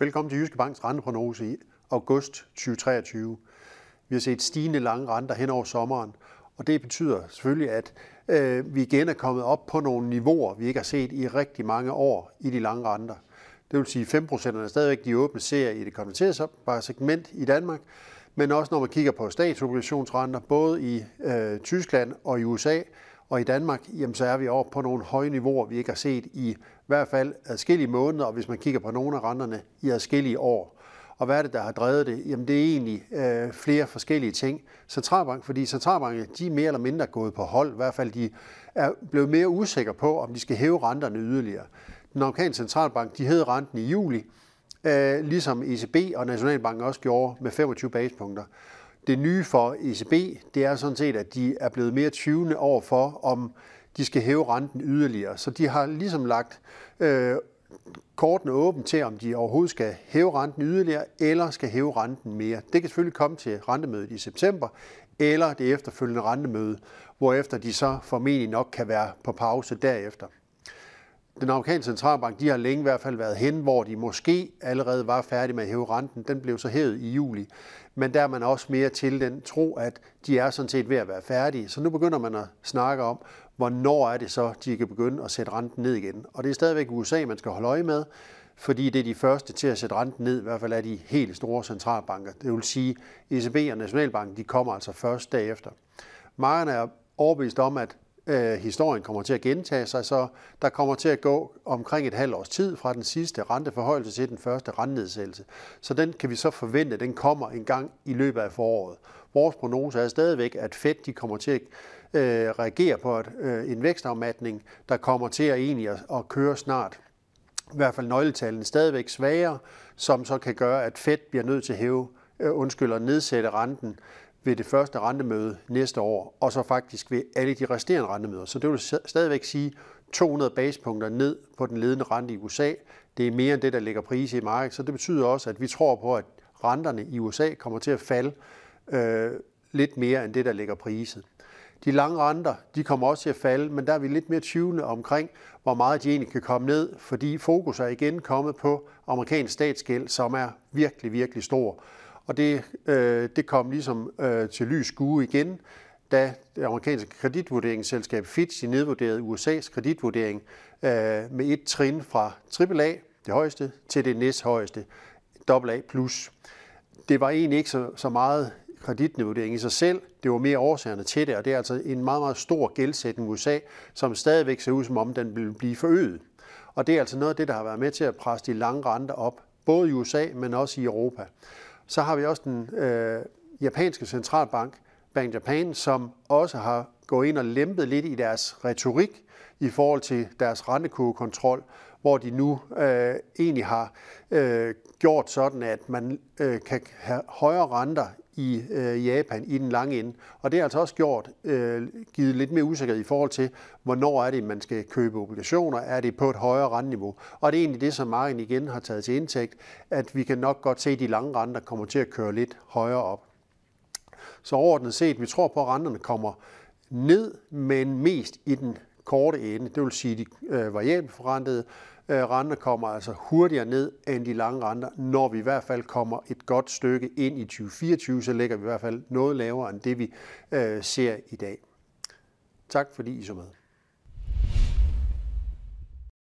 Velkommen til Jyske Banks renteprognose i august 2023. Vi har set stigende lange renter hen over sommeren, og det betyder selvfølgelig, at øh, vi igen er kommet op på nogle niveauer, vi ikke har set i rigtig mange år i de lange renter. Det vil sige, at 5% er stadigvæk de åbne serier i det konverterede segment i Danmark, men også når man kigger på statsobligationsrenter, både i øh, Tyskland og i USA, og i Danmark, jamen, så er vi oppe på nogle høje niveauer, vi ikke har set i i hvert fald adskillige måneder, og hvis man kigger på nogle af renterne i adskillige år. Og hvad er det, der har drevet det? Jamen det er egentlig øh, flere forskellige ting. Centralbank, fordi centralbanken de er mere eller mindre gået på hold. I hvert fald de er blevet mere usikre på, om de skal hæve renterne yderligere. Den amerikanske centralbank de hævede renten i juli, øh, ligesom ECB og Nationalbanken også gjorde med 25 basepunkter. Det nye for ECB, det er sådan set, at de er blevet mere tvivlende over for, om de skal hæve renten yderligere. Så de har ligesom lagt øh, kortene åbent til, om de overhovedet skal hæve renten yderligere, eller skal hæve renten mere. Det kan selvfølgelig komme til rentemødet i september, eller det efterfølgende rentemøde, hvorefter de så formentlig nok kan være på pause derefter. Den amerikanske centralbank de har længe i hvert fald været hen, hvor de måske allerede var færdige med at hæve renten. Den blev så hævet i juli. Men der er man også mere til den tro, at de er sådan set ved at være færdige. Så nu begynder man at snakke om, hvornår er det så, de kan begynde at sætte renten ned igen. Og det er stadigvæk USA, man skal holde øje med, fordi det er de første til at sætte renten ned, i hvert fald er de helt store centralbanker. Det vil sige, ECB og Nationalbanken, de kommer altså først derefter. Markerne er overbevist om, at øh, historien kommer til at gentage sig, så der kommer til at gå omkring et halvt års tid fra den sidste renteforhøjelse til den første rentenedsættelse. Så den kan vi så forvente, at den kommer en gang i løbet af foråret. Vores prognose er stadigvæk, at Fed de kommer til at øh, reagere på et, øh, en vækstafmatning, der kommer til at egentlig at, at køre snart. I hvert fald nøgletallene stadigvæk svagere, som så kan gøre, at Fed bliver nødt til at hæve, øh, undskyld, at nedsætte renten ved det første rentemøde næste år, og så faktisk ved alle de resterende rentemøder. Så det vil stadigvæk sige 200 basepunkter ned på den ledende rente i USA. Det er mere end det, der ligger pris i markedet, så det betyder også, at vi tror på, at renterne i USA kommer til at falde øh, lidt mere end det, der ligger priset. De lange renter, de kommer også til at falde, men der er vi lidt mere tvivlende omkring, hvor meget de egentlig kan komme ned, fordi fokus er igen kommet på amerikansk statsgæld, som er virkelig, virkelig stor. Og det, øh, det kom ligesom øh, til lys skue igen, da det amerikanske kreditvurderingsselskab Fitch nedvurderede USA's kreditvurdering øh, med et trin fra AAA, det højeste, til det næsthøjeste, AA+. Det var egentlig ikke så, så meget kreditnedvurdering i sig selv, det var mere årsagerne til det, og det er altså en meget, meget stor gældsætning i USA, som stadigvæk ser ud som om, den vil blive forøget. Og det er altså noget af det, der har været med til at presse de lange renter op, både i USA, men også i Europa. Så har vi også den øh, japanske centralbank, Bank Japan, som også har gået ind og lempet lidt i deres retorik i forhold til deres rentekurvekontrol, hvor de nu øh, egentlig har øh, gjort sådan, at man øh, kan have højere renter i øh, Japan i den lange ende. Og det har altså også gjort, øh, givet lidt mere usikkerhed i forhold til, hvornår er det, man skal købe obligationer, er det på et højere renteniveau. Og det er egentlig det, som markedet igen har taget til indtægt, at vi kan nok godt se, at de lange renter kommer til at køre lidt højere op. Så overordnet set, vi tror på, at renterne kommer ned, men mest i den korte ende, det vil sige de øh, variable forrentede Øh, renter kommer altså hurtigere ned end de lange renter. Når vi i hvert fald kommer et godt stykke ind i 2024, så ligger vi i hvert fald noget lavere end det, vi øh, ser i dag. Tak fordi I så med.